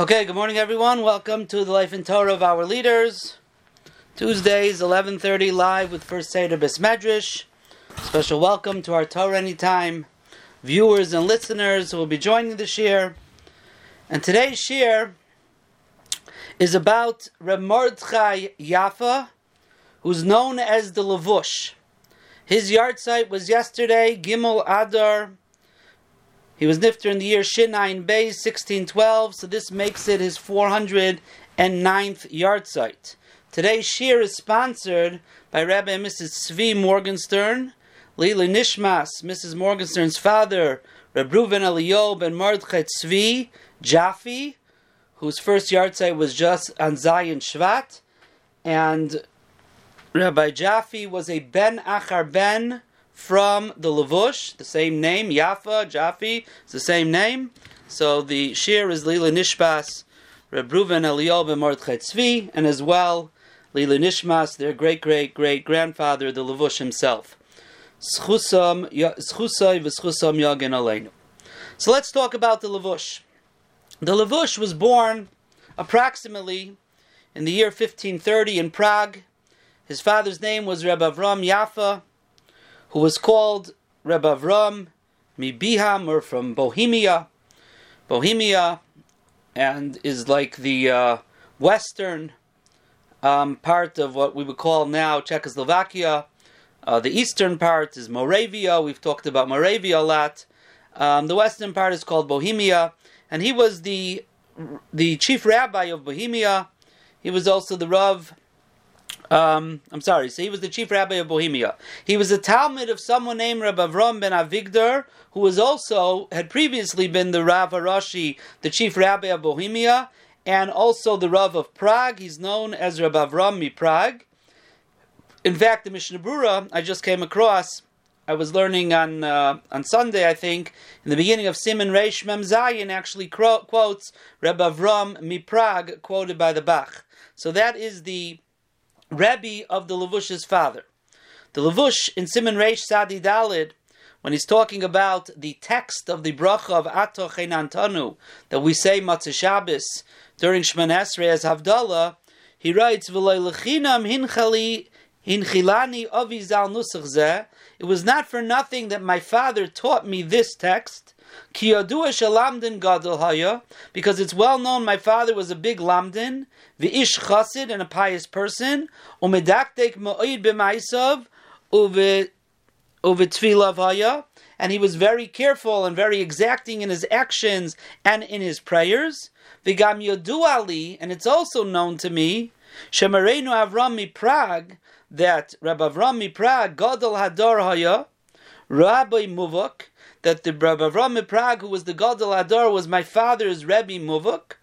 Okay, good morning, everyone. Welcome to the Life and Torah of our leaders. Tuesdays, 11:30, live with First Seder Besmedrish. Special welcome to our Torah Anytime viewers and listeners who will be joining this year. And today's shir is about Reb Yafa, who's known as the Lavush. His yahrzeit was yesterday, Gimel Adar he was nifter in the year Shinayin Beis, 1612, so this makes it his 409th yahrzeit. Today's shir is sponsored by Rabbi and Mrs. Tzvi Morgenstern, Lila Nishmas, Mrs. Morgenstern's father, Reb Reuven Eliyahu and Mordechai Tzvi Jaffe, whose first yahrzeit was just on Zayin Shvat, and Rabbi Jaffe was a Ben Achar Ben from the Lavush, the same name, Yafa, Jaffe, it's the same name. So the shir is Lila Nishmas, Reb Reuven Eliyahu Mordechai Tzvi, and as well Lila Nishmas, their great great great grandfather, the Lavush himself. So let's talk about the Lavush. The Lavush was born approximately in the year 1530 in Prague. His father's name was Reb Avram Yafa who was called Reb Avram Mibiham, or from Bohemia. Bohemia, and is like the uh, western um, part of what we would call now Czechoslovakia. Uh, the eastern part is Moravia. We've talked about Moravia a lot. Um, the western part is called Bohemia, and he was the the chief rabbi of Bohemia. He was also the Rav um, I'm sorry. So he was the chief rabbi of Bohemia. He was a Talmud of someone named Rabbi Avram ben Avigdor, who was also had previously been the Rav Arashi, the chief rabbi of Bohemia, and also the Rav of Prague. He's known as Rabbi Avram mi Prague. In fact, the Mishnah Brura I just came across. I was learning on uh, on Sunday, I think, in the beginning of Simon Reish Mem Zayin actually quotes Rabbi Avram mi Prague, quoted by the Bach. So that is the Rebbe of the Levush's father. The Levush in Simon Reish Sadi Dalid, when he's talking about the text of the bracha of Ato Tanu that we say Motzei Shabbos during Shemon Esrei as Havdalah, he writes V'loilechinam hinchali hinchilani avizal nusach It was not for nothing that my father taught me this text. Because it's well known my father was a big lamdin, the ish chassid and a pious person, umedaktek ma'id b'maisav uvetfilav haya, and he was very careful and very exacting in his actions and in his prayers. V'gam yodu ali, and it's also known to me, shemarenu Avram Prague, that Rabbi Avram Prague, Gadol Hadar haya, Rabbi Muvok, that the Rabbi Avram Prague, who was the Gadol Ador, was my father's Rebbe Muvuk.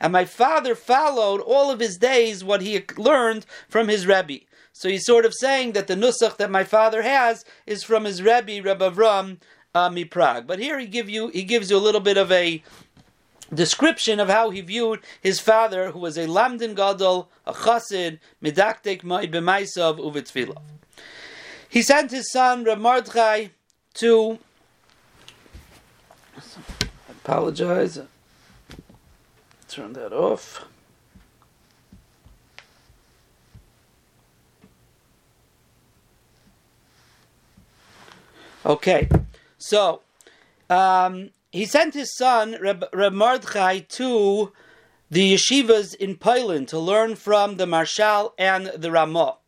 And my father followed all of his days what he learned from his Rebbe. So he's sort of saying that the nusach that my father has is from his Rebbe, Rabbi Avram uh, Prague. But here he give you he gives you a little bit of a description of how he viewed his father, who was a Lamdin Gadol, a Chassid, Midaktek Mai B'maisav Uvitzvilov. He sent his son Reb to. I apologize. Turn that off. Okay, so um, he sent his son Reb, to the yeshivas in Poland to learn from the Maharshal and the Ramah.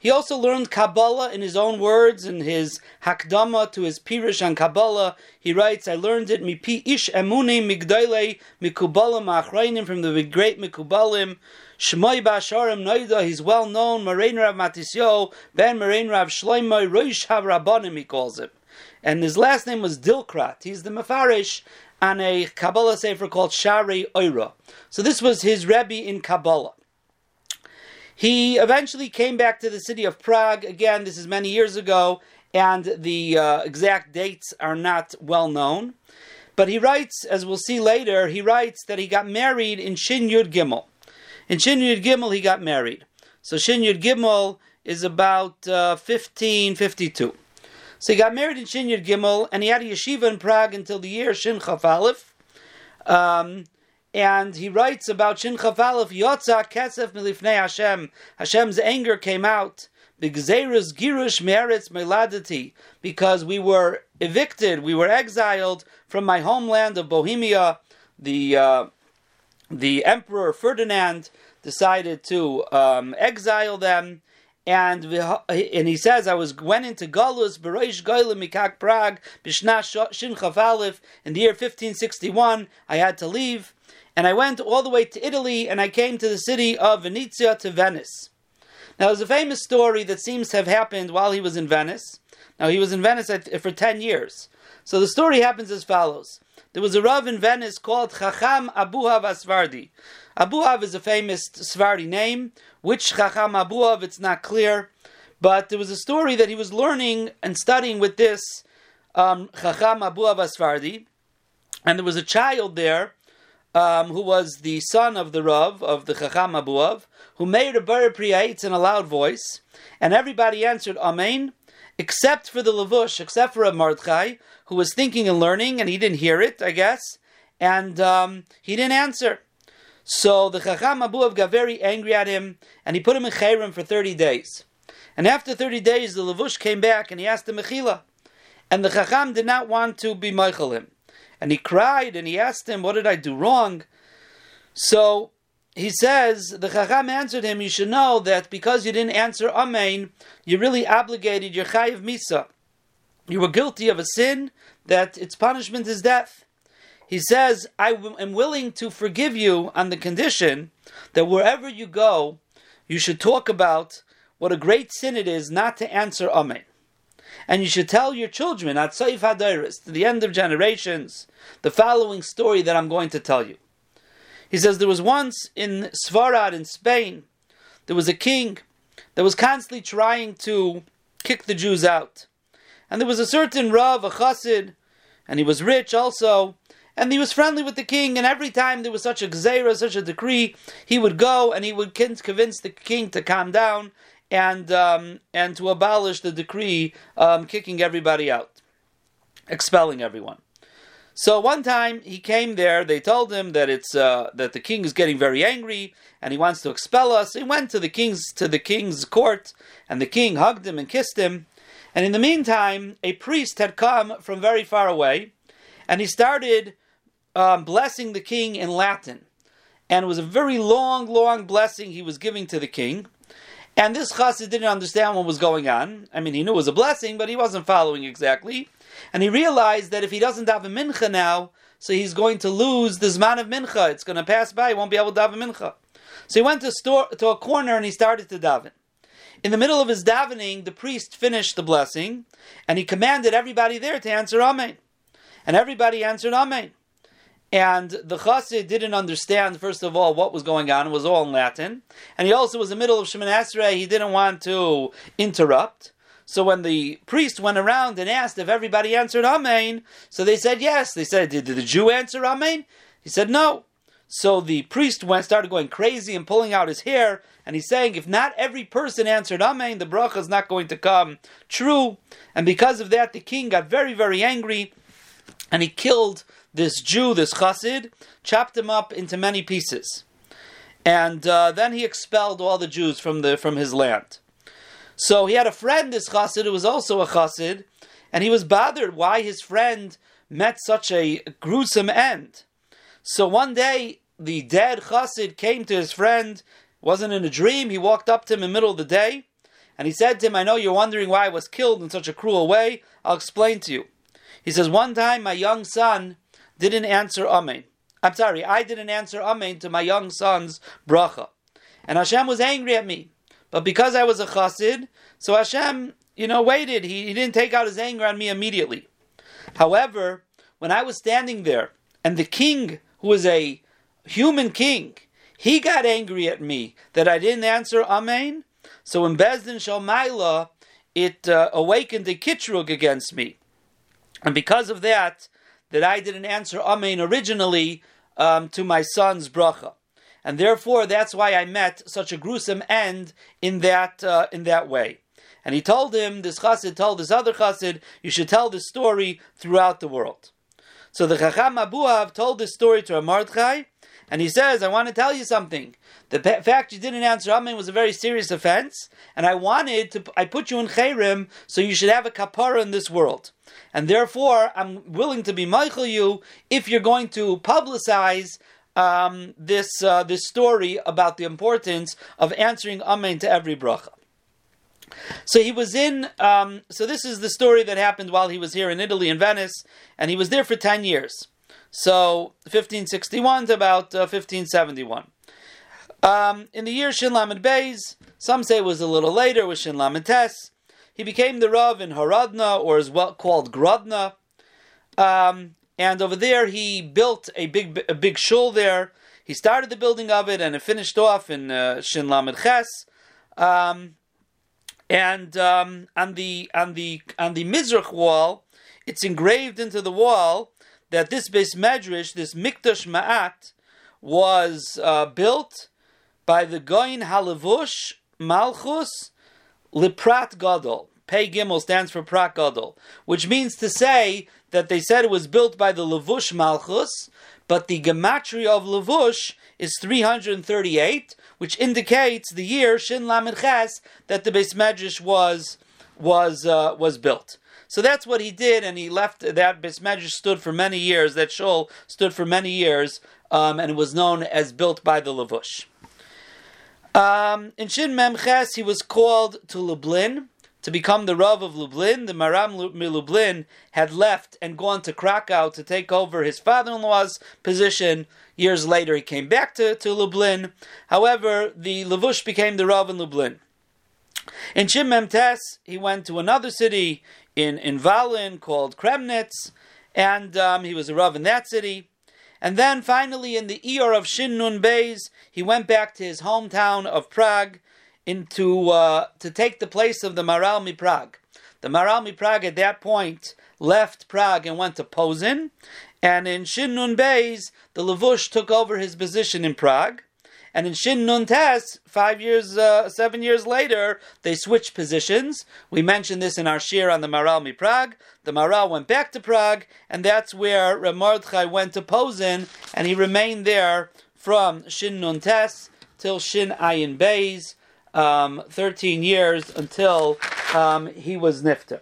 He also learned Kabbalah in his own words, in his Hakdama to his Pirish on Kabbalah. He writes, I learned it mipi ish emune migdayle mikubalim achrayim from the great mikubalim. Shmoy Basharim Noida, he's well known, Morain Rav Matisyo, Ben Morain Rav Shloimoy, Roish HaRabbanim, he calls him. And his last name was Dilkrat. He's the Mefarish on a Kabbalah Sefer called Shari Oira. So this was his Rebbe in Kabbalah. He eventually came back to the city of Prague. Again, this is many years ago, and the uh, exact dates are not well known. But he writes, as we'll see later, he writes that he got married in Shin Yud Gimel. In Shin Yud Gimel, he got married. So Shin Yud Gimel is about uh, 1552. So he got married in Shin Yud Gimel, and he had a yeshiva in Prague until the year Shin Chaf Aleph. Um, and he writes about Shin Chaf Aleph, Yotza Kesef Milifnei Hashem. Hashem's anger came out. Girush meretz meladati, because we were evicted, we were exiled from my homeland of Bohemia. The uh, the emperor Ferdinand decided to um, exile them, and and he says I was went into Galus Bereish Goyle Mikak Prague Bishna Shin Aleph in the year 1561. I had to leave, and I went all the way to Italy, and I came to the city of Venezia to Venice. Now, there's a famous story that seems to have happened while he was in Venice. Now, he was in Venice for 10 years. So the story happens as follows. There was a Rav in Venice called Chacham Abuhav Asvardi. Abuhav is a famous Svardi name. Which Chacham Abuhav, it's not clear. But there was a story that he was learning and studying with this um, Chacham Abuhav Asvardi. And there was a child there um, who was the son of the Rav, of the Chacham Abuhav, who made a bar priyatz in a loud voice, and everybody answered Amen, except for the Lavush, except for a Mordechai, who was thinking and learning, and he didn't hear it, I guess, and um, he didn't answer. So the Chacham Abuhav got very angry at him, and he put him in Chayrim for 30 days. And after 30 days, the Lavush came back, and he asked the Mechila. And the Chacham did not want to be Michael him. And he cried, and he asked him, what did I do wrong? So he says, the Chacham answered him, you should know that because you didn't answer Amen, you really obligated your Chayiv Misa. You were guilty of a sin that its punishment is death. He says, I am willing to forgive you on the condition that wherever you go, you should talk about what a great sin it is not to answer Amen. And you should tell your children at Saif Hadaris, to the end of generations, the following story that I'm going to tell you. He says there was once in Svarad in Spain, there was a king that was constantly trying to kick the Jews out. And there was a certain Rav, a Chassid, and he was rich also, and he was friendly with the king, and every time there was such a gzeira, such a decree, he would go and he would convince the king to calm down and um, and to abolish the decree um, kicking everybody out, expelling everyone. So one time he came there. They told him that it's uh, that the king is getting very angry and he wants to expel us. He went to the king's to the king's court, and the king hugged him and kissed him. And in the meantime, a priest had come from very far away, and he started um, blessing the king in Latin. And it was a very long, long blessing he was giving to the king. And this chassid didn't understand what was going on. I mean, he knew it was a blessing, but he wasn't following exactly. And he realized that if he doesn't daven mincha now, so he's going to lose the zman of mincha. It's going to pass by. He won't be able to daven mincha. So he went to, store, to a corner and he started to daven. In the middle of his davening, the priest finished the blessing, and he commanded everybody there to answer Amen. And everybody answered Amen. And the chassid didn't understand, first of all, what was going on. It was all in Latin. And he also was in the middle of Shemoneh Esrei. He didn't want to interrupt. So when the priest went around and asked if everybody answered Amen, so they said yes. They said, did, the Jew answer Amen? He said no. So the priest went started going crazy and pulling out his hair, and he's saying, if not every person answered Amen, the bracha is not going to come true. And because of that, the king got very, very angry, and he killed this Jew, this chassid, chopped him up into many pieces. And uh, then he expelled all the Jews from, the, from his land. So he had a friend, this chassid, who was also a chassid, and he was bothered why his friend met such a gruesome end. So one day, the dead chassid came to his friend, wasn't in a dream, he walked up to him in the middle of the day, and he said to him, I know you're wondering why I was killed in such a cruel way, I'll explain to you. He says, One time my young son didn't answer Amen. I'm sorry, I didn't answer Amen to my young son's bracha. And Hashem was angry at me. But because I was a chassid, so Hashem, you know, waited. He, he didn't take out his anger on me immediately. However, when I was standing there, and the king, who was a human king, he got angry at me that I didn't answer Amen. So in Bezdin Shalmaila, it uh, awakened a kitrug against me. And because of that, that I didn't answer Amen originally um, to my son's bracha. And therefore, that's why I met such a gruesome end in that, uh, in that way. And he told him, this chassid told this other chassid, you should tell this story throughout the world. So the Chacham Abuhav told this story to Mordechai, and he says, I want to tell you something. The fact you didn't answer Amen was a very serious offense, and I wanted to, I put you in Chayrim, so you should have a kapara in this world. And therefore, I'm willing to be Michael you if you're going to publicize um, this, uh, this story about the importance of answering Amen to every bracha. So he was in. Um, so this is the story that happened while he was here in Italy, in Venice, and he was there for ten years. So 1561 to about uh, 1571. Um, in the year Shin Lamed Beis, some say it was a little later with Shin Lamed Tes. He became the Rav in Haradna, or is well called Grodna. Um, and over there, he built a big, a big shul there. He started the building of it, and it finished off in uh, Shin Lamed Ches. Um, and um, on the on the on the Mizrach wall, it's engraved into the wall that this base medrash, this Mikdash Ma'at, was uh, built by the Goin Halavush Malchus Liprat Gadol. Pei Gimel stands for Prat Gadol, which means to say that they said it was built by the Levush Malchus, but the gematria of Levush is 338, which indicates the year Shin Lamed Ches that the Beis Medrash was was uh, was built. So that's what he did, and he left that Beis stood for many years. That shul stood for many years, um, and it was known as built by the Levush. Um, in Shin Memches, he was called to Lublin to become the Rav of Lublin. The Maram Lublin had left and gone to Krakow to take over his father-in-law's position. Years later, he came back to, to Lublin. However, the Levush became the Rav in Lublin. In Shin Memtes, he went to another city in, in Valin called Kremnitz, and um, he was a Rav in that city. And then finally, in the year of Shin Nun Beis, he went back to his hometown of Prague into uh, to take the place of the Maral Mi Prague. The Maral Mi Prague at that point left Prague and went to Posen, and in Shin Nun Beis, the Levush took over his position in Prague. And in Shin Nun Tes, five years, uh, seven years later, they switched positions. We mentioned this in our shir on the Maral Mi Prague. The Maral went back to Prague, and that's where Ramardchai went to Posen, and he remained there from Shin Nun Tes till Shin Ayin Beis, um, 13 years until um, he was Nifter.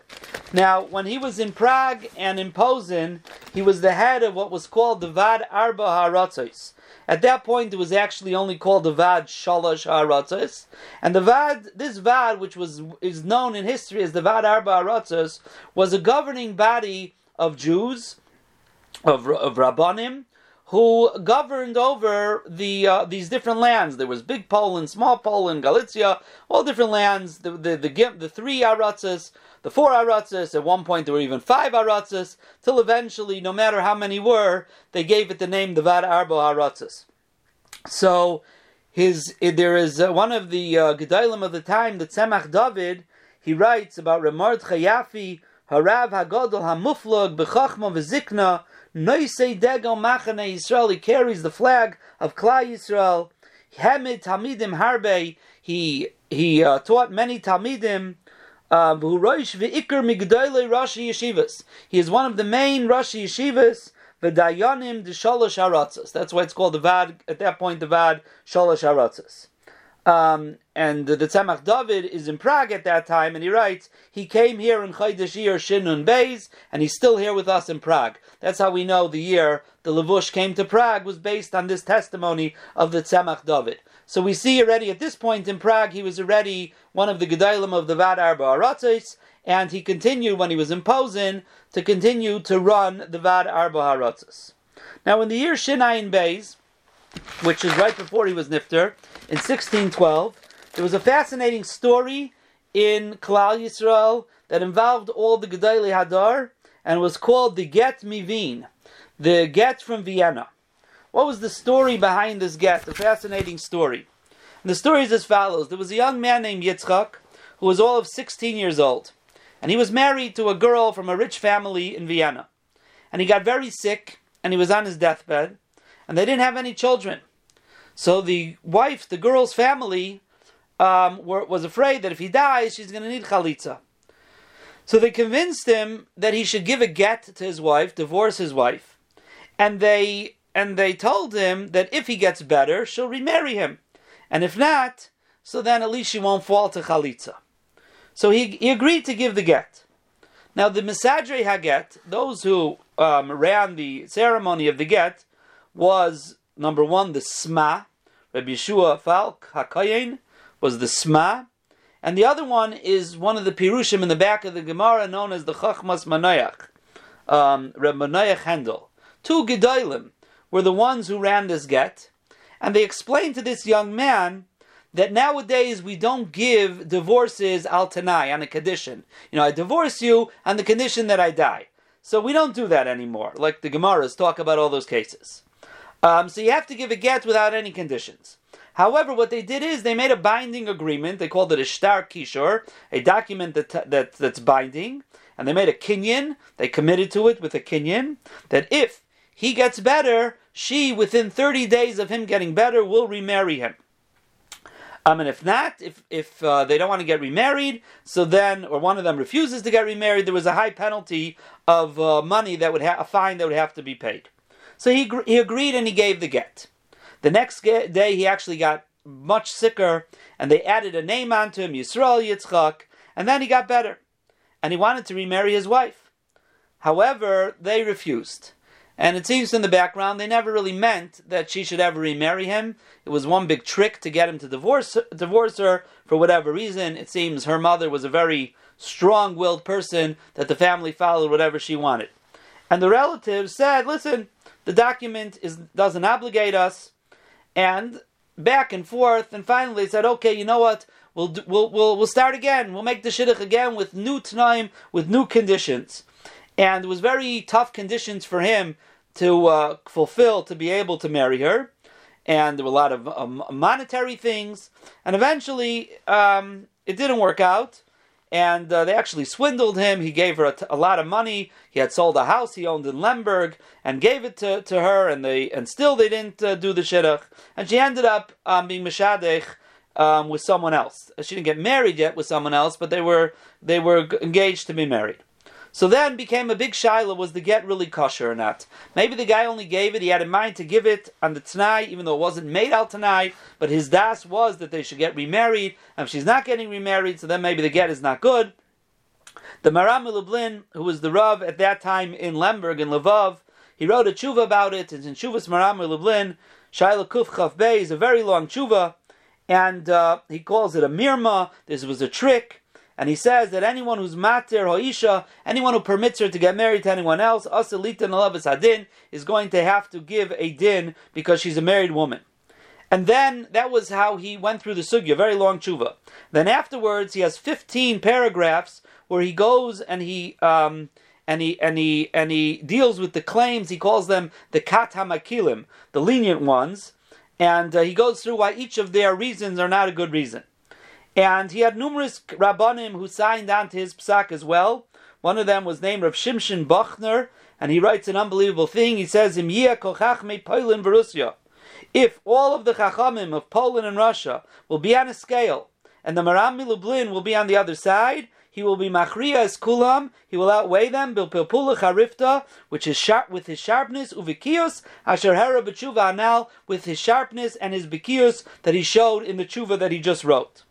Now, when he was in Prague and in Posen, he was the head of what was called the Vad Arba Haratzos. At that point, it was actually only called the Vad Shalosh Haratzos. And the Vad, this Vad, which was is known in history as the Vad Arba Haratzos, was a governing body of Jews, of, of Rabbanim, who governed over the uh, these different lands. There was Big Poland, Small Poland, Galicia, all different lands. The the the, the three Aratzes, the four Aratzes. At one point, there were even five Aratzes. Till eventually, no matter how many were, they gave it the name the Vad Arba Aratzes. So, his there is uh, one of the uh, Gedalim of the time, the Tzemach David. He writes about Remard Chayafi, Harav Hagodol Hamuflog Bechachma V'Zikna. Noisei Degel Machane Yisrael. He carries the flag of Klal Yisrael. Hamid Talmidim Harbe. He he uh, taught many Talmidim. Um. He is one of the main Rashi Yeshivas. V'dayanim de Shalosh Haratzas. That's why it's called the Vad. At that point, the Vad Shalosh Haratzas. Um, and the, Tzemach David is in Prague at that time, and he writes, he came here in Chodesh Iyar Shinun Beis, and he's still here with us in Prague. That's how we know the year the Levush came to Prague was based on this testimony of the Tzemach David. So we see already at this point in Prague, he was already one of the Gedalim of the Vad Arba Aratzis, and he continued when he was in Posen to continue to run the Vad Arba Haratzis. Now, in the year Shinayin Beis, which is right before he was Nifter, in 1612, there was a fascinating story in Klal Yisrael that involved all the Gedali Hadar and was called the Get Mivin, the Get from Vienna. What was the story behind this get? The fascinating story. And the story is as follows: There was a young man named Yitzchak who was all of 16 years old, and he was married to a girl from a rich family in Vienna. And he got very sick, and he was on his deathbed, and they didn't have any children. So the wife, the girl's family, um, were, was afraid that if he dies, she's going to need chalitza. So they convinced him that he should give a get to his wife, divorce his wife, and they and they told him that if he gets better, she'll remarry him, and if not, so then at least she won't fall to chalitza. So he, he agreed to give the get. Now the Misadre Haget, those who um, ran the ceremony of the get, was number one the Sma, Rabbi Yeshua Falk Hakayin was the Sma, and the other one is one of the Pirushim in the back of the Gemara known as the Chachmas Manayach, um, Rabbi Manayach Handel. Two Gedolim were the ones who ran this get, and they explained to this young man that nowadays we don't give divorces al tanai on a condition. You know, I divorce you on the condition that I die. So we don't do that anymore, like the Gemaras talk about all those cases. Um, so you have to give a get without any conditions. However, what they did is they made a binding agreement. They called it a shtar kishor, a document that, that that's binding, and they made a kinyan. They committed to it with a kinyan that if he gets better, she within 30 days of him getting better will remarry him. Um, and if not, if if uh, they don't want to get remarried, so then, or one of them refuses to get remarried, there was a high penalty of uh, money that would have a fine that would have to be paid. So he he agreed and he gave the get. The next day, he actually got much sicker, and they added a name onto him, Yisrael Yitzchak, and then he got better, and he wanted to remarry his wife. However, they refused. And it seems in the background they never really meant that she should ever remarry him. It was one big trick to get him to divorce divorce her for whatever reason. It seems her mother was a very strong-willed person that the family followed whatever she wanted. And the relatives said, "Listen, the document is doesn't obligate us." And back and forth, and finally they said, "Okay, you know what? We'll we'll we'll, we'll start again. We'll make the shidduch again with new time, with new conditions." and it was very tough conditions for him to uh, fulfill to be able to marry her, and there were a lot of um, monetary things, and eventually um, it didn't work out. And uh, they actually swindled him. He gave her a, t- a lot of money. He had sold a house he owned in Lemberg and gave it to, to her, and they and still they didn't uh, do the shidduch. And she ended up um, being mishadech um, with someone else. She didn't get married yet with someone else, but they were they were engaged to be married. So then became a big shaila was the get really kosher or not. Maybe the guy only gave it, he had in mind to give it on the Tanai, even though it wasn't made out Tanai, but his das was that they should get remarried, and if she's not getting remarried, so then maybe the get is not good. The Maram Lublin, who was the Rav at that time in Lemberg, in Lvov, he wrote a tshuva about it, it's in Shuvas Maram Lublin, Shaila Kuf Bey is a very long tshuva, and uh, he calls it a mirma, this was a trick, and he says that anyone who's matir hoisha, anyone who permits her to get married to anyone else, asalita nalabas hadin, is going to have to give a din because she's a married woman. And then that was how he went through the sugya, very long tshuva. Then afterwards, he has 15 paragraphs where he goes and he um, and he and he and he deals with the claims. He calls them the kat hamakilim, the lenient ones, and uh, he goes through why each of their reasons are not a good reason. And he had numerous rabbanim who signed on to his psak as well. One of them was named Rav Shimshon Bachner, and he writes an unbelievable thing. He says, "Im Poland If all of the chachamim of Poland and Russia will be on a scale, and the Maram Lublin will be on the other side, he will be machriya as kulam. He will outweigh them. Bilpilpula charifta, which is sharp with his sharpness. Uvikios asher hera b'tshuva anal with his sharpness and his bikios that he showed in the tshuva that he just wrote.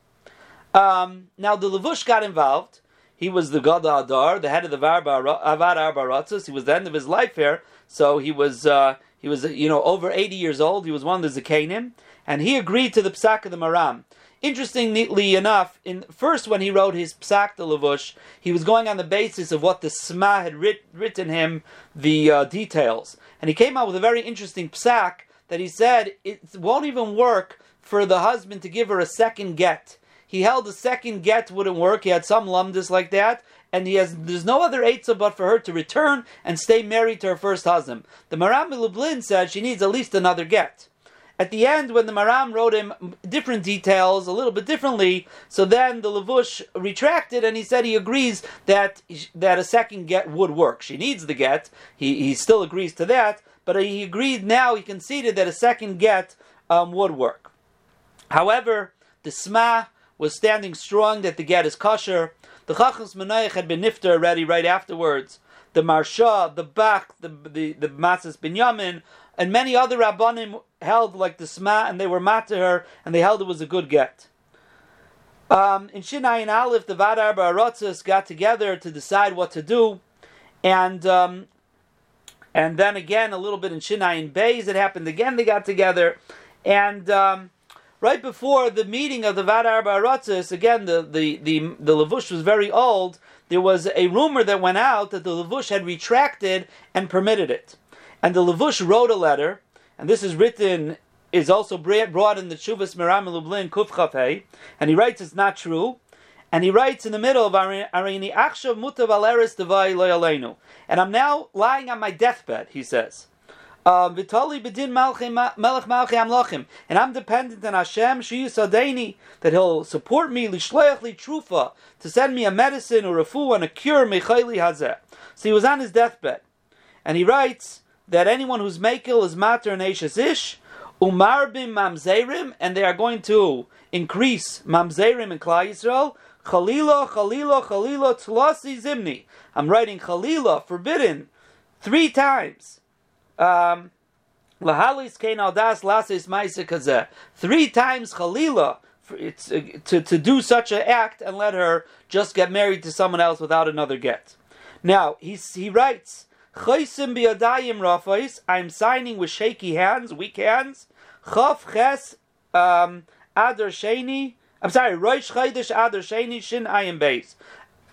Um, now the Levush got involved. He was the God Adar, the head of the Avad Arbaratzos. He was the end of his life here, so he was uh, he was you know over eighty years old. He was one of the Zakanim, and he agreed to the Psak of the Maram. Interestingly enough, in first when he wrote his Psak the Levush, he was going on the basis of what the Sma had writ, written him the uh, details, and he came out with a very interesting Psak that he said it won't even work for the husband to give her a second get he held the second get wouldn't work. He had some lumdis like that, and he has there's no other eitzah but for her to return and stay married to her first husband. The Maram Lublin said she needs at least another get. At the end, when the Maram wrote him different details, a little bit differently, so then the Levush retracted and he said he agrees that that a second get would work. She needs the get. He, he still agrees to that, but he agreed now, he conceded that a second get um, would work. However, the Sma was standing strong that the get is kosher. The Chachmas Menayach had been nifter already right afterwards. The Marsha, the Bach, the the the Masas Binyamin, and many other Rabbanim held like the Sma, and they were mat to her, and they held it was a good get. Um, in Shinayin Aleph, the Vadar Baratzas got together to decide what to do, and um, and then again a little bit in Shinayin Bays, it happened again. They got together, and um, right before the meeting of the Vadar Baratzas, again the the the the Levush was very old. There was a rumor that went out that the Levush had retracted and permitted it, and the Levush wrote a letter, and this is written is also brought in the Chuvas Meram Lublin Kuf Chafei, and he writes it's not true. And he writes in the middle of Arini Achshav Mutav Aleris Devai Loyalenu. And I'm now lying on my deathbed, he says. Um, Vitali bedin melech and I'm dependent on Hashem sheyisadeni that He'll support me lishleach li trufa to send me a medicine or a food and a cure mechayli hazeh. So he was on his deathbed, and he writes that anyone who's makel is mater and ish Umarbim mamzerim, and they are going to increase mamzerim in Klal Yisrael. Chalila, Chalila, Chalila, Tlasi Zimni. I'm writing Chalila, forbidden, three times. Um, Lahalis Kain Aldas Lasis Maisa Three times Chalila. It's, uh, to, to do such an act and let her just get married to someone else without another get. Now, he, he writes, Chaysim biyadayim rafais. I'm signing with shaky hands, weak hands. Chav ches um, adar sheni. I'm sorry. Rosh chaydish adar sheni shin ayin beis.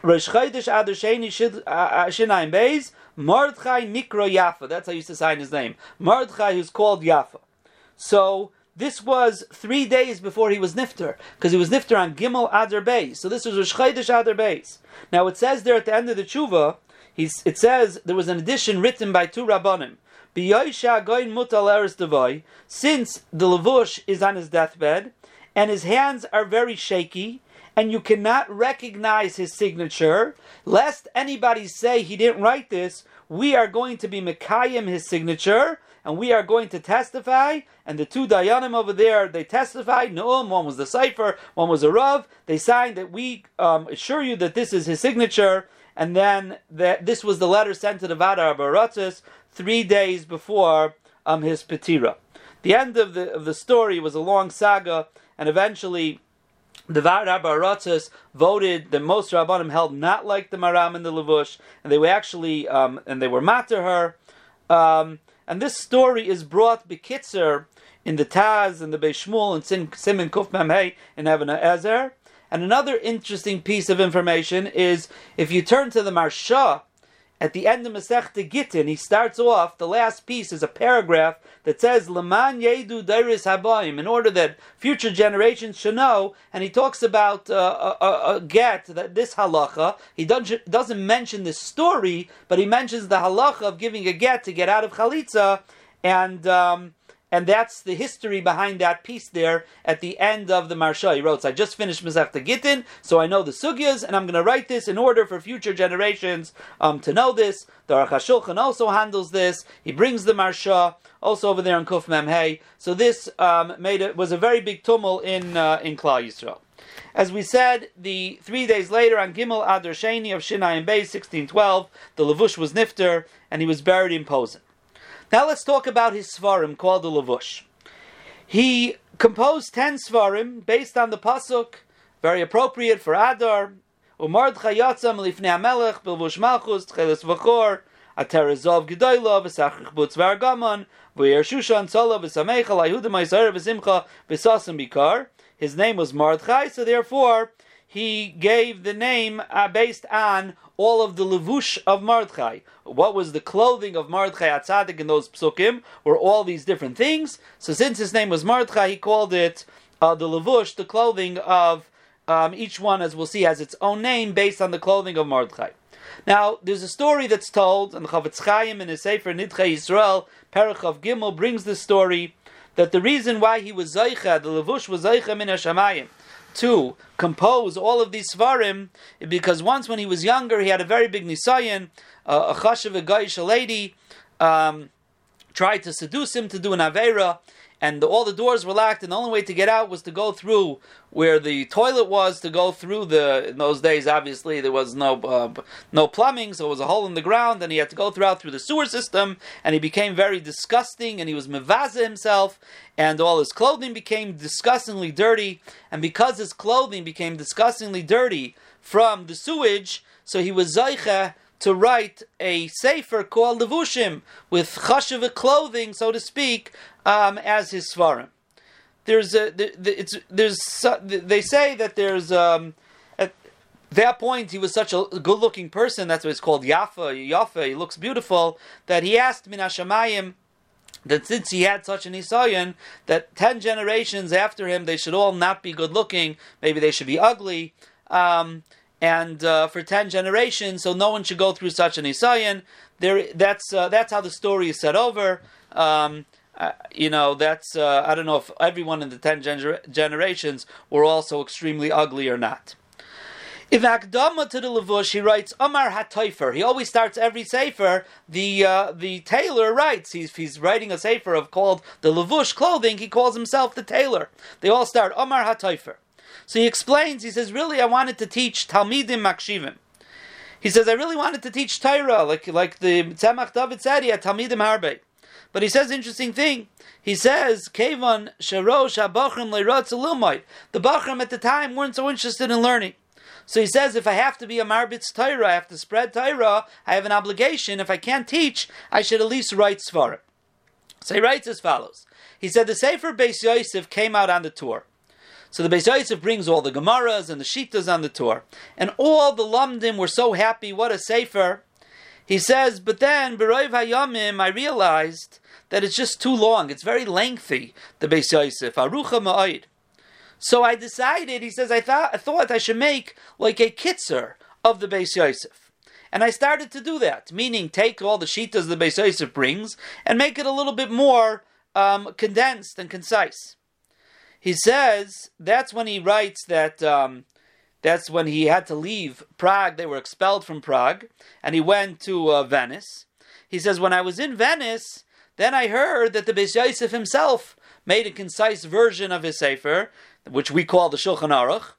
Rosh chaydish adar sheni shin uh, uh, ayin beis. Mordechai Nikro Yafa. That's how he used to sign his name. Mordechai, who's called Yafa. So this was three days before he was nifter, because he was nifter on Gimel Adar Beis. So this was Rosh Chodesh Adar Beis. Now it says there at the end of the tshuva it says there was an edition written by two rabbanim. Since the levush is on his deathbed and his hands are very shaky, and you cannot recognize his signature, lest anybody say he didn't write this, we are going to be Mekayim his signature, and we are going to testify. And the two Dayanim over there, they testified. No, one was the cipher, one was a Rav. They signed that we um, assure you that this is his signature, and then that this was the letter sent to the Vadar Baratzis three days before um, his Petira. The end of the of the story was a long saga, and eventually the Baratzis voted that most Rabbanim held not like the Maram and the Levush, and they were actually um, and they were matter her. Um, and this story is brought bekitzer in the Taz and the Beishmul and Simon Kuf in Evana Ezer. And another interesting piece of information is if you turn to the Marsha, at the end of Masechta Gittin, he starts off, the last piece is a paragraph that says, Leman Yedu Dairis Habayim, in order that future generations should know, and he talks about uh, a, a, a, get, that this halacha, he doesn't, doesn't mention this story, but he mentions the halacha of giving a get to get out of Chalitza, and um, and that's the history behind that piece there at the end of the Marsha. He wrote, I just finished Masechta Gittin, so I know the sugyas, and I'm going to write this in order for future generations um, to know this. The Aruch HaShulchan also handles this. He brings the Marsha, also over there in Kuf Memhei. So this um, made it was a very big tumult in uh, in Klal Yisrael. As we said, the three days later on Gimel Adar Sheni of Shinai Bay, 1612, the Levush was Nifter, and he was buried in Posen. Now let's talk about his Svarim called the Lavush. He composed ten Svarim based on the Pasuk, very appropriate for Adar. Umard Chayatzam Lifnei Amelech, Bilvush Malchus, Tchelis Vachor, Aterazov Gedoyla, V'sachich Butz Vargamon, V'yer Shushan Tzola, V'samecha, Layehuda Maizer, V'simcha, V'sasim Bikar. His name was Mardchai, so therefore he gave the name uh, based on all of the levush of Mardchai. What was the clothing of Mardchai Atzadik in those psukim were all these different things. So since his name was Mardchai, he called it uh, the levush, the clothing of um, each one, as we'll see, has its own name based on the clothing of Mardchai. Now, there's a story that's told, and Chofetz Chaim in his Sefer Nidchei Yisrael, of Gimel, brings the story that the reason why he was Zaycha, the Levush was Zaycha min Hashamayim, to compose all of these svarim because once when he was younger he had a very big nisayan, uh, a chashav a lady um, tried to seduce him to do an avera, and the, all the doors were locked, and the only way to get out was to go through where the toilet was. To go through the in those days, obviously there was no uh, no plumbing, so it was a hole in the ground, and he had to go through out through the sewer system, and he became very disgusting, and he was mevaza himself, and all his clothing became disgustingly dirty, and because his clothing became disgustingly dirty from the sewage, so he was zaycha to write a sefer called Levushim with chashiva clothing, so to speak, um, as his svarim. There's a it's there's they say that there's um, at that point he was such a good-looking person. That's why it's called Yafa. Yafa. He looks beautiful. That he asked Minashamayim that since he had such an Isayan, that ten generations after him they should all not be good looking. Maybe they should be ugly. Um, and uh, for ten generations, so no one should go through such an Isayan. There, that's uh, that's how the story is set over. Um, uh, you know, that's uh, I don't know if everyone in the ten gener- generations were also extremely ugly or not. If Akdama to the Levush, he writes Amar Hatoifer. He always starts every sefer. The uh, the tailor writes. He's he's writing a sefer of called the Levush clothing. He calls himself the tailor. They all start Amar Hatoifer. So he explains, he says, really, I wanted to teach Talmidim Makshivim. He says, I really wanted to teach Torah, like, like the Tzemach David said, he had Talmidim Harbe. But he says interesting thing. He says, Kevon Sharosh HaBachrim Leirotz The Bachrim at the time weren't so interested in learning. So he says, if I have to be a Marbitz Torah, I have to spread Torah, I have an obligation. If I can't teach, I should at least write Svarim. So he writes as follows. He said, the Sefer Beis Yosef came out on the Tur. So the Beis Yosef brings all the Gemaras and the Shitas on the Tur. And all the Lamdim were so happy, what a Sefer. He says, but then, Beroiv Hayamim, I realized that it's just too long. It's very lengthy, the Beis Yosef. Arucha Ma'id. So I decided, he says, I thought, I thought I should make like a kitzer of the Beis Yosef. And I started to do that, meaning take all the shitas the Beis Yosef brings and make it a little bit more um, condensed and concise. He says that's when he writes that um, that's when he had to leave Prague. They were expelled from Prague, and he went to uh, Venice. He says, When I was in Venice, then I heard that the Beis Yosef himself made a concise version of his Sefer, which we call the Shulchan Aruch.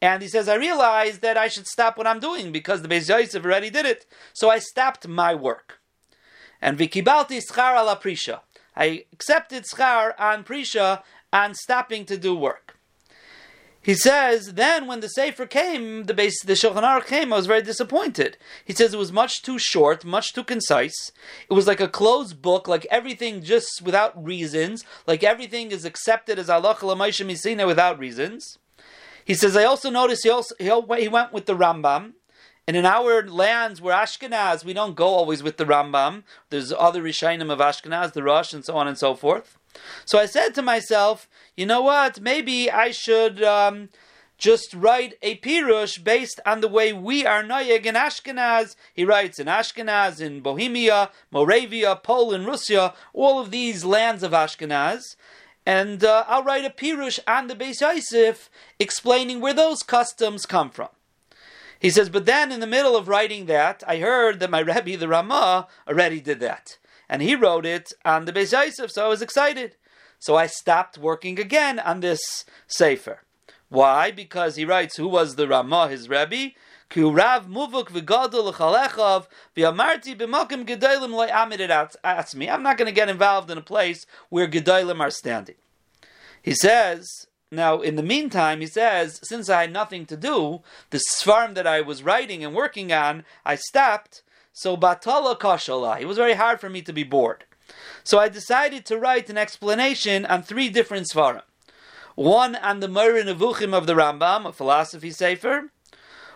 And he says, I realized that I should stop what I'm doing because the Beis Yosef already did it. So I stopped my work. And Vikibalti Schar ala Prisha. I accepted Schar on Prisha on stopping to do work. He says, then when the Sefer came, the base, the Shulchan Aruch came, I was very disappointed. He says it was much too short, much too concise. It was like a closed book, like everything just without reasons, like everything is accepted as Allah Misina without reasons. He says, I also noticed he, also, he went with the Rambam, and in our lands where Ashkenaz, we don't go always with the Rambam. There's other Rishainim of Ashkenaz, the Rosh, and so on and so forth. So I said to myself, you know what? Maybe I should um, just write a pirush based on the way we are noyeg in Ashkenaz. He writes in Ashkenaz, in Bohemia, Moravia, Poland, Russia, all of these lands of Ashkenaz. And uh, I'll write a pirush on the Beis Yosef explaining where those customs come from. He says, but then in the middle of writing that, I heard that my Rebbe, the Ramah, already did that and he wrote it on the Beis Yosef, so I was excited. So I stopped working again on this sefer. Why? Because he writes, who was the Ramah, his Rebbe? Rav muvuk. I'm not going to get involved in a place where gedolim are standing. He says, now in the meantime, he says, since I had nothing to do, the farm that I was writing and working on, I stopped, so batala kashala. It was very hard for me to be bored. So I decided to write an explanation on three different svarim. One on the Moreh Nevuchim of the Rambam, a philosophy sefer.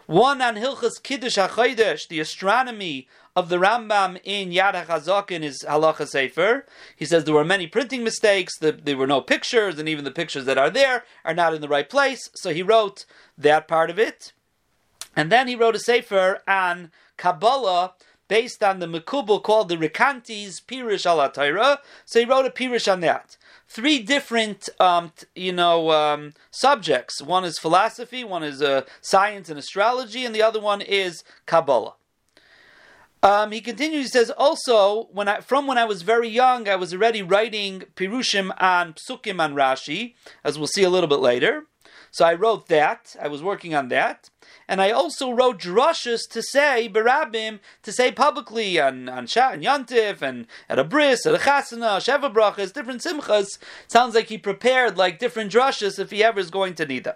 One on Hilchas Kiddush HaChodesh, the astronomy of the Rambam in Yad HaChazak in his Halacha Sefer. He says there were many printing mistakes, there were no pictures, and even the pictures that are there are not in the right place. So he wrote that part of it. And then he wrote a Sefer on Kabbalah, based on the Mekubal called the Rekantes Pirish al. So he wrote a Pirish on that. Three different, um, you know, um, subjects. One is philosophy, one is uh, science and astrology, and the other one is Kabbalah. Um, he continues. He says also when I from when I was very young, I was already writing pirushim on psukim on Rashi, as we'll see a little bit later. So I wrote that. I was working on that, and I also wrote drushes to say berabim to say publicly on on Shat and Yantif and at a bris, at a chasana, sheva brachas, different simchas. Sounds like he prepared like different drushes if he ever is going to need them.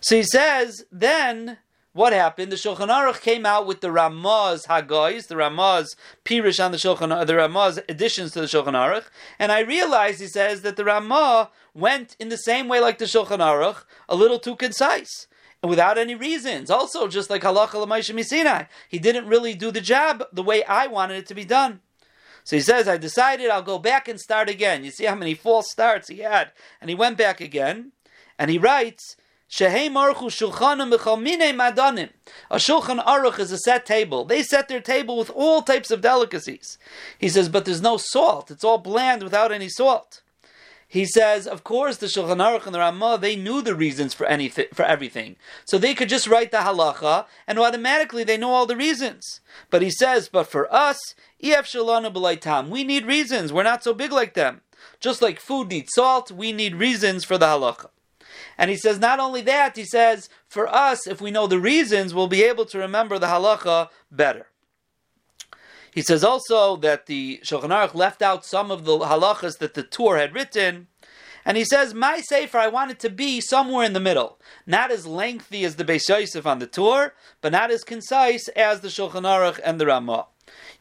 So he says then what happened? The Shulchan Aruch came out with the Ramah's Hagoyis, the Ramah's Pirish on the Shulchan, the Ramah's additions to the Shulchan Aruch, and I realized, he says, that the Ramah went in the same way like the Shulchan Aruch, a little too concise. And without any reasons. Also, just like Halacha L'Maisha Misinai, he didn't really do the job the way I wanted it to be done. So he says, I decided I'll go back and start again. You see how many false starts he had. And he went back again, and he writes, Shehei Marchu Shulchanim Mechalmine Madanim. A Shulchan Aruch is a set table. They set their table with all types of delicacies. He says, but there's no salt. It's all bland without any salt. He says, of course, the Shulchan Aruch and the Ramah, they knew the reasons for anything, for everything. So they could just write the halacha, and automatically they know all the reasons. But he says, but for us, ef shalana we need reasons. We're not so big like them. Just like food needs salt, we need reasons for the halacha. And he says, not only that, he says, for us, if we know the reasons, we'll be able to remember the halacha better. He says also that the Shulchan Aruch left out some of the halachas that the Tur had written. And he says, my sefer, I want it to be somewhere in the middle. Not as lengthy as the Beis Yosef on the Tur, but not as concise as the Shulchan Aruch and the Ramah.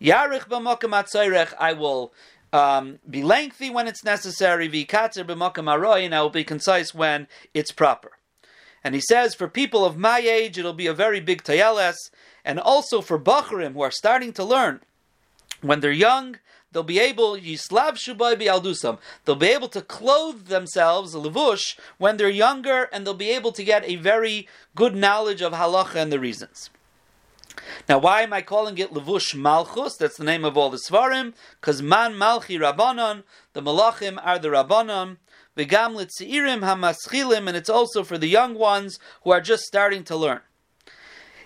Yarich b'makam I will um, be lengthy when it's necessary, v'ikatzer b'makam and I will be concise when it's proper. And he says, for people of my age, it'll be a very big tayeles, and also for bachurim who are starting to learn, when they're young, they'll be able yislav shubai bialdusam. They'll be able to clothe themselves levush when they're younger, and they'll be able to get a very good knowledge of halacha and the reasons. Now, why am I calling it Levush Malchus? That's the name of all the Svarim. Because Man Malchi Rabbanon, the Malachim are the Rabbanon. V'gam Litzirim HaMaschilim, and it's also for the young ones who are just starting to learn.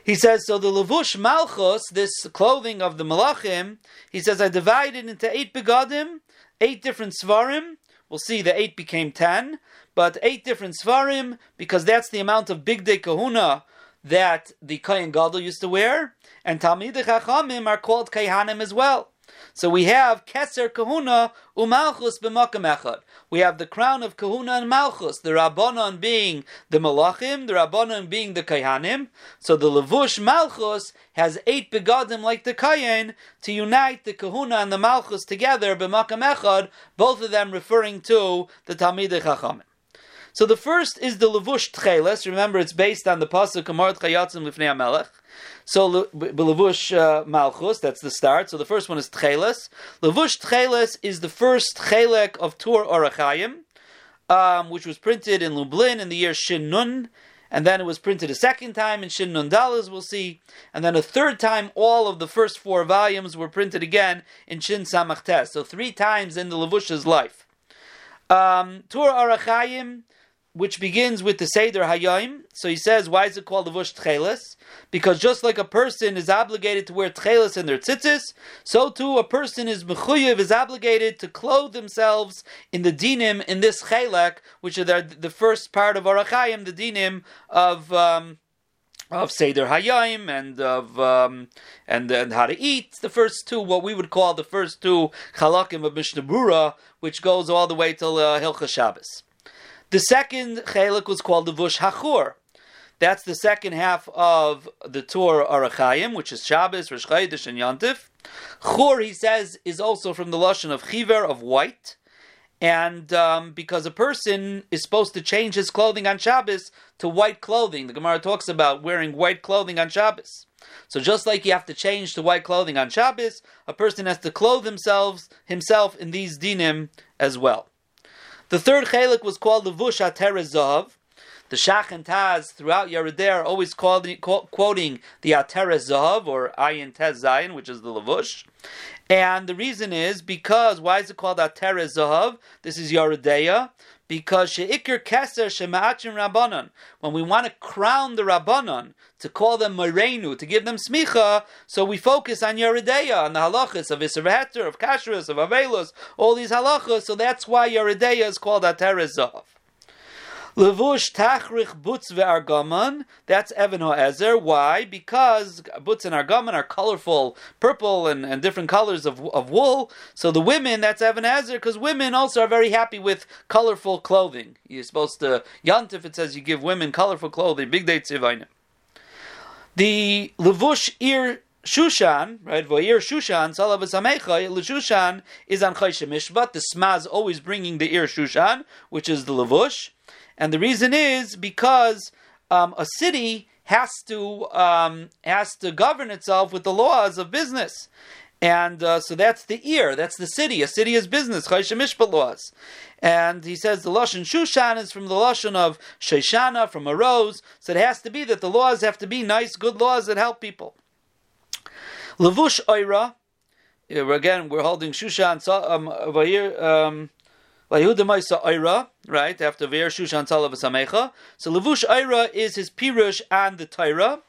He says, so the Levush Malchus, this clothing of the Malachim, he says, I divided into eight begadim, eight different Svarim. We'll see the eight became ten, but eight different Svarim, because that's the amount of Bigdei Kahuna that the Kohen Gadol used to wear, and Talmidei Chachamim are called Kayhanim as well. So we have Keser Kahuna Umalchus b'makam echad. We have the crown of Kahuna and Malchus, the Rabbanon being the Malachim, the Rabbanon being the Kayhanim. So the Levush Malchus has eight begadim like the Kayin to unite the Kahuna and the Malchus together b'makam echad, both of them referring to the Talmidei Chachamim. So the first is the Levush Tcheles. Remember, it's based on the pasuk Kamart Chayatzim Lifnei Melech. So Levush uh, Malchus, that's the start. So the first one is Tcheles. Levush Tcheles is the first Chelek of Tur Orachayim, um, which was printed in Lublin in the year Shin Nun. And then it was printed a second time in Shin Nun Dal, as we'll see. And then a third time, all of the first four volumes were printed again in Shin Samach So three times in the Levush's life. Um, Arachayim which begins with the Seder Hayom. So he says, why is it called the Vush Tchelis? Because just like a person is obligated to wear Tchelis in their tzitzis, so too a person is Mechuyev, is obligated to clothe themselves in the dinim in this Chelek, which are the, the first part of Arachayim, the dinim of. Um, of Seder Hayim and of um, and and how to eat the first two, what we would call the first two Chalakim of Mishnah Brura, which goes all the way till uh, Hilchah Shabbos. The second chelik was called the Vush Hachur. That's the second half of the Tur Arachayim, which is Shabbos, Rosh Chodesh, and Yantif. Chur, he says, is also from the lashon of chiver, of white, and um, because a person is supposed to change his clothing on Shabbos to white clothing. The Gemara talks about wearing white clothing on Shabbos. So just like you have to change to white clothing on Shabbos, a person has to clothe themselves himself in these dinim as well. The third chelik was called Levush Ateres Zahav. The Shach and Taz throughout Yerideh are always called, quoting the Ateres Zahav or Ayin Tez Zayin, which is the Levush. And the reason is because, why is it called Ateres Zahav? This is Yerideh. Because sheikir keser shema'achim rabbanon. When we want to crown the rabbanon, to call them morenu, to give them smicha, so we focus on Yeridea, on the halachas of Isser of Kashrus, of Avelus, all these halachas, so that's why Yeridea is called Aterezav. Levush tachrich butz ve'argaman. That's Evan Ho'ezer. Why? Because butz and argaman are colorful, purple and, and different colors of, of wool. So the women, that's Evan Ezer, because women also are very happy with colorful clothing. You're supposed to, Yantif, it says you give women colorful clothing. Big day tzivayna. The levush ir Shushan, right? Voyer Shushan, Salav Shushan is on Chayshe Mishpat. The Sma's always bringing the ear Shushan, which is the Levush. And the reason is because um, a city has to um, has to govern itself with the laws of business. And uh, so that's the ear, that's the city. A city is business, Chayshe laws. And he says the Lashon Shushan is from the Lashon of Sheshana, from a rose. So it has to be that the laws have to be nice, good laws that help people. Levush Oira, again, we're holding Shushan, over here. um, um, Ira, right, after Ver Shushan Salav Samecha. So Levush Ira is his Pirush and the Torah.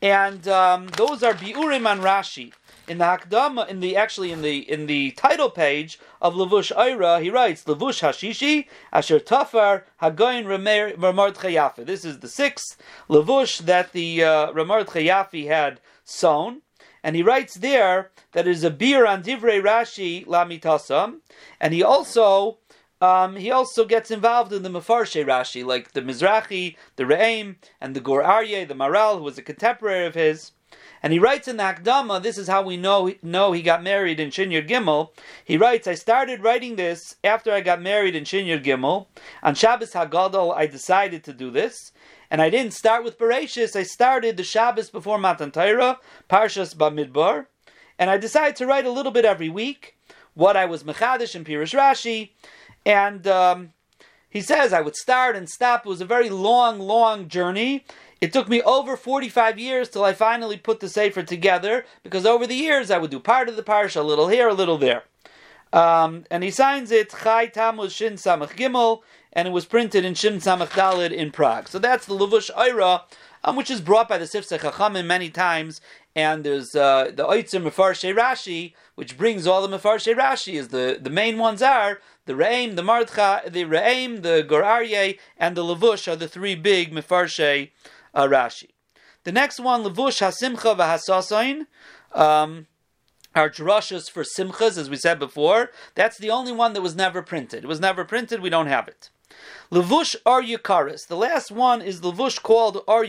And um, those are Biurim and Rashi. In the Hakdama, in the actually in the in the title page of Levush Ira, he writes Levush Hashishi Asher Tafar Hagoyin Ramard Chayafi. This is the sixth Levush that the uh, Ramard Chayafi had sewn. And he writes there that it is a beer on Divrei Rashi Lamitasam, and he also um, he also gets involved in the Mefarshe Rashi, like the Mizrahi, the Re'im, and the Gur Aryeh, the Maharal, who was a contemporary of his. And he writes in the Akdama, this is how we know, know he got married in Shinyar Gimel. He writes, I started writing this after I got married in Shinyar Gimel. On Shabbos HaGadol, I decided to do this. And I didn't start with Bereshis, I started the Shabbos before Matan Torah, Parshas Bamidbar. And I decided to write a little bit every week, what I was Mechadish and Pirish Rashi, and um, he says, I would start and stop. It was a very long, long journey. It took me over 45 years till I finally put the Sefer together, because over the years I would do part of the parsha, a little here, a little there. Um, and he signs it Chai Tammuz Shin Samach Gimel, and it was printed in Shin Samach Dalid in Prague. So that's the Levush Ira, um, which is brought by the Sifsei Chachamim many times. And there's uh, the Oitzim Mefarshe Rashi, which brings all the Mefarshe Rashi. Is the, the main ones are the Re'im, the Mardcha, the Re'im, the Gur Aryeh, and the Levush are the three big Mefarshe uh, Rashi. The next one, Levush Hasimcha v'Hasasain. Um, our drushes for simchas, as we said before, that's the only one that was never printed. It was never printed, we don't have it. Levush Ar. The last one is Levush called Ar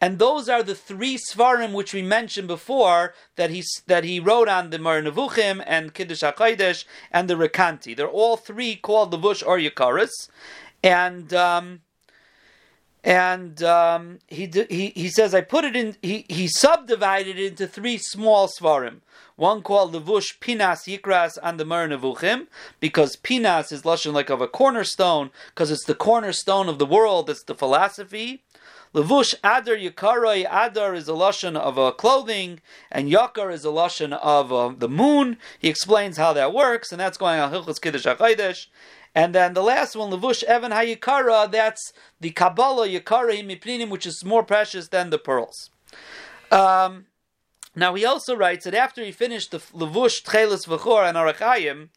and those are the three Svarim which we mentioned before that he that he wrote on the Moreh Nevuchim and Kiddush HaChodesh and the Recanati. They're all three called Levush Ar Yukaris, and um, and um, he, he he says I put it in. He he subdivided it into three small svarim. One called Levush Pinas Yikras and the Moreh Nevuchim, because Pinas is lashon like of a cornerstone, because it's the cornerstone of the world. It's the philosophy. Levush Adar Yakaroi Adar is a lashon of a clothing, and Yakar is a lashon of uh, the moon. He explains how that works, and that's going on Hilchos Kiddush HaChodesh. And then the last one, Levush Evan Hayikara, that's the Kabbalah Yikara Miplinim, which is more precious than the pearls. Um, now he also writes that after he finished the Levush Tchelis V'chor and Arachayim,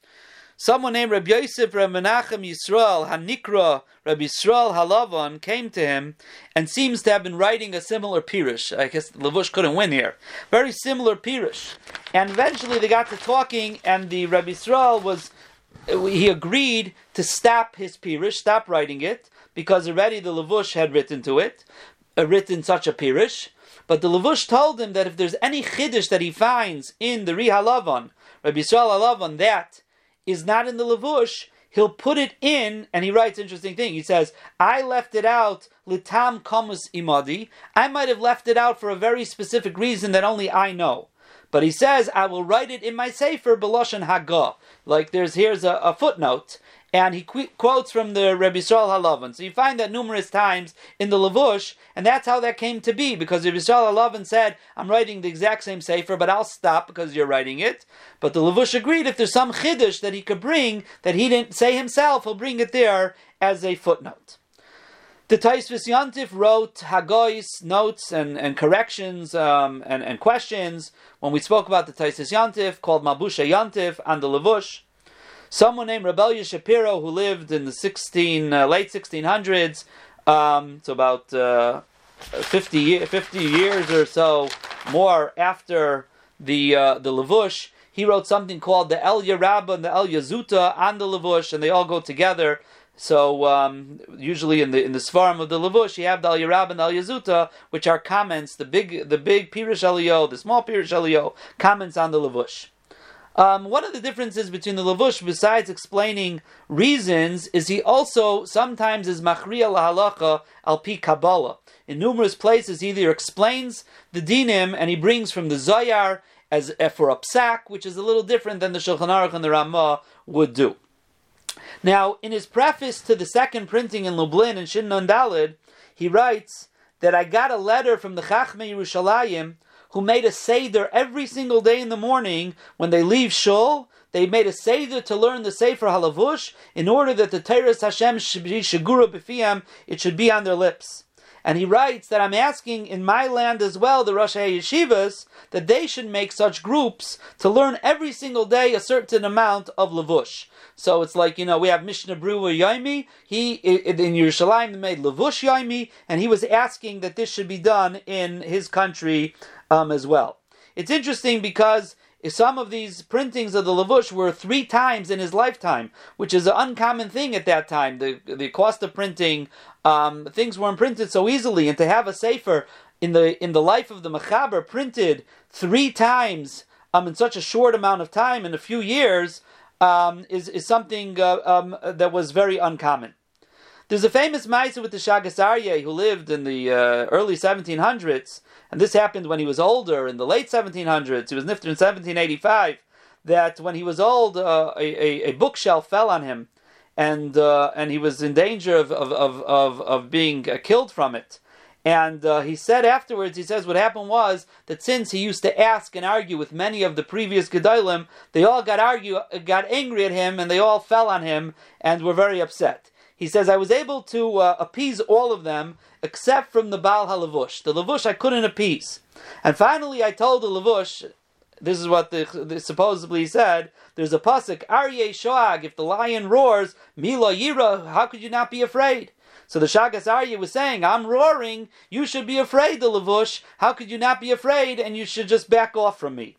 someone named Rabbi Yosef Rabbi Menachem Yisrael Hanikra Rabbi Yisrael Halavon came to him and seems to have been writing a similar pirush. I guess Levush couldn't win here. Very similar pirush. And eventually they got to talking, and the Rabbi Yisrael was he agreed to stop his pirish, stop writing it, because already the Levush had written to it, uh, written such a pirish. But the Levush told him that if there's any chiddush that he finds in the Rihalavon, Rabbi Yisrael Halavon, that is not in the Levush, he'll put it in, and he writes interesting thing. He says, I left it out, litam kamus imadi. I might have left it out for a very specific reason that only I know. But he says, I will write it in my Sefer, Beloshan Haggah. Like there's, here's a, a footnote, and he qu- quotes from the Rebbe Yisrael Halavan. So you find that numerous times in the Lavush, and that's how that came to be, because Rebbe Yisrael Halavan said, I'm writing the exact same Sefer, but I'll stop because you're writing it. But the Lavush agreed if there's some Chiddush that he could bring, that he didn't say himself, he'll bring it there as a footnote. The Taisvis Yantif wrote Hagois notes and, and corrections um, and, and questions when we spoke about the Taisvis Yantif called Malbushei Yantif and the Lavush. Someone named Rebellia Shapiro, who lived in the 16, uh, late 1600s, um, so about uh, 50, 50 years or so more after the uh, the Levush, he wrote something called the Eliyah Rabbah and the Eliyah Zuta and the Levush, and they all go together. So um, usually in the in the Svarim of the Levush, you have the Eliyah Rabbah and the Eliyah Zuta, which are comments. The big the big Pirish Elio, the small Pirish Elio, comments on the Levush. Um, one of the differences between the Lavush, besides explaining reasons, is he also sometimes is machriya lahalacha al pi Kabbalah. In numerous places, he either explains the dinim and he brings from the Zohar as for a psak, which is a little different than the Shulchan Aruch and the Ramah would do. Now, in his preface to the second printing in Lublin in Shin Dalid, he writes that I got a letter from the Chachmei Yerushalayim who made a Seder every single day in the morning when they leave Shul. They made a Seder to learn the Sefer Halavush in order that the Teres Hashem should be Shagura B'fiyam, it should be on their lips. And he writes that I'm asking in my land as well, the Rosh Yeshivas, that they should make such groups to learn every single day a certain amount of Lavush. So it's like, you know, we have Mishnah Brura Yaimi. He, in Yerushalayim, made Lavush Yaimi, and he was asking that this should be done in his country um, as well. It's interesting because some of these printings of the Lavush were three times in his lifetime, which is an uncommon thing at that time. The the cost of printing, um, things weren't printed so easily, and to have a sefer in the in the life of the Mechaber printed three times um, in such a short amount of time in a few years um, is is something uh, um, that was very uncommon. There's a famous Maisa with the Shagas Aryeh who lived in the uh, early 1700s, and this happened when he was older in the late 1700s. He was nifter in 1785. That when he was old, uh, a, a, a, bookshelf fell on him, and uh, and he was in danger of of of of, of being uh, killed from it. And uh, he said afterwards, he says what happened was that since he used to ask and argue with many of the previous Gedolim, they all got argue, got angry at him, and they all fell on him and were very upset. He says, I was able to uh, appease all of them except from the Baal HaLavush. The Lavush I couldn't appease. And finally I told the Lavush, this is what the, the supposedly said, there's a pasuk, Aryeh Shoag, if the lion roars, Mila Yira, how could you not be afraid? So the Shagas Aryeh was saying, I'm roaring, you should be afraid, the Lavush, how could you not be afraid, and you should just back off from me.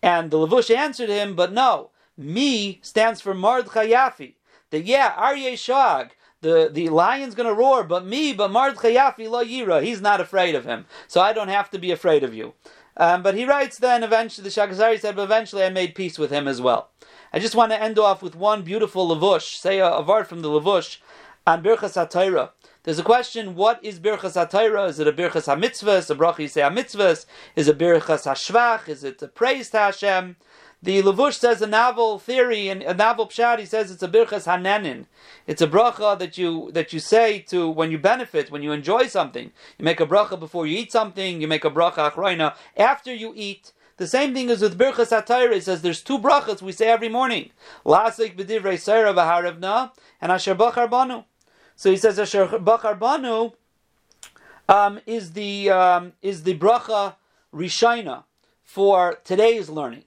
And the Lavush answered him, but no, me stands for Mard Chayafi that yeah, Aryeh Shag, the, the lion's going to roar, but me, but Mard Chayafi lo yira, he's not afraid of him. So I don't have to be afraid of you. Um, but he writes then eventually, the Shagas Aryeh said, but eventually I made peace with him as well. I just want to end off with one beautiful lavush, say a, a from the lavush on Birchas HaTorah. There's a question: What is birchas hatayra? Is it a birchas hamitzvahs? A bracha you say hamitzvahs? Is it birchas hashvach? Is it a praise to Hashem? The Levush says a novel theory and a novel pshat. He says it's a birchas hanenin. It's a bracha that you that you say to when you benefit, when you enjoy something. You make a bracha before you eat something. You make a bracha achroina after you eat. The same thing is with birchas hatayra. It says there's two brachas we say every morning. Lasik b'divrei seira v'harevna and asher bachar banu. So he says asher bachar banu um, is the um, is the bracha rishaina for today's learning.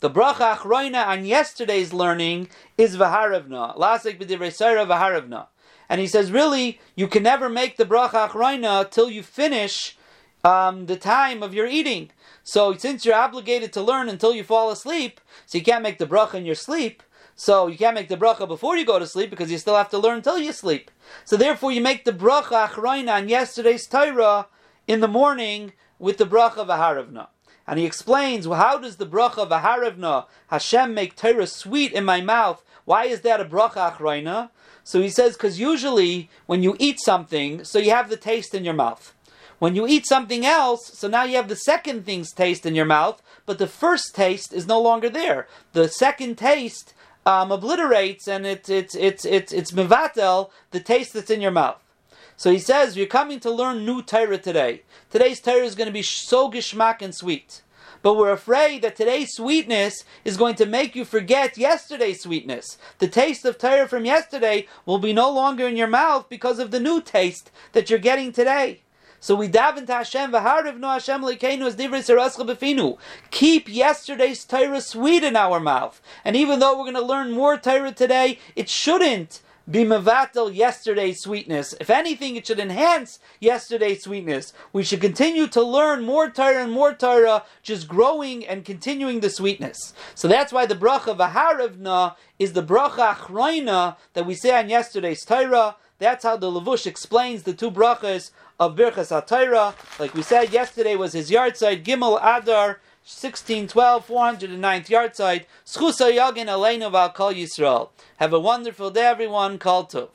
The bracha achroina on yesterday's learning is v'harevna. Lasik b'divrei v'harevna. And he says, really, you can never make the bracha achroina till you finish um, the time of your eating. So since you're obligated to learn until you fall asleep, so you can't make the bracha in your sleep. So you can't make the bracha before you go to sleep because you still have to learn until you sleep. So therefore, you make the bracha achroina on yesterday's Torah in the morning with the bracha v'harevna and he explains well, how does the bracha v'harevna Hashem make Torah sweet in my mouth? Why is that a bracha achroina? So he says because usually when you eat something, so you have the taste in your mouth. When you eat something else, so now you have the second thing's taste in your mouth, but the first taste is no longer there. The second taste um, obliterates and it's it's it's it's it's mevatel the taste that's in your mouth. So he says you're coming to learn new Torah today. Today's Torah is going to be so gishmak and sweet. But we're afraid that today's sweetness is going to make you forget yesterday's sweetness. The taste of Torah from yesterday will be no longer in your mouth because of the new taste that you're getting today. So we daven to Hashem, v'harivnu Hashem lekeinu as divrei befinu. Keep yesterday's Torah sweet in our mouth. And even though we're going to learn more Torah today, it shouldn't be mevatel yesterday's sweetness. If anything, it should enhance yesterday's sweetness. We should continue to learn more Torah and more Torah, just growing and continuing the sweetness. So that's why the bracha v'harivna is the bracha achroina that we say on yesterday's Torah. That's how the Levush explains the two brachas of Birchas HaTorah. Like we said yesterday was his yahrzeit, Gimel Adar, 1612, 409th yahrzeit. Schusa Yagin Aleinu Val Kol Yisrael. Have a wonderful day everyone. Kol Tov.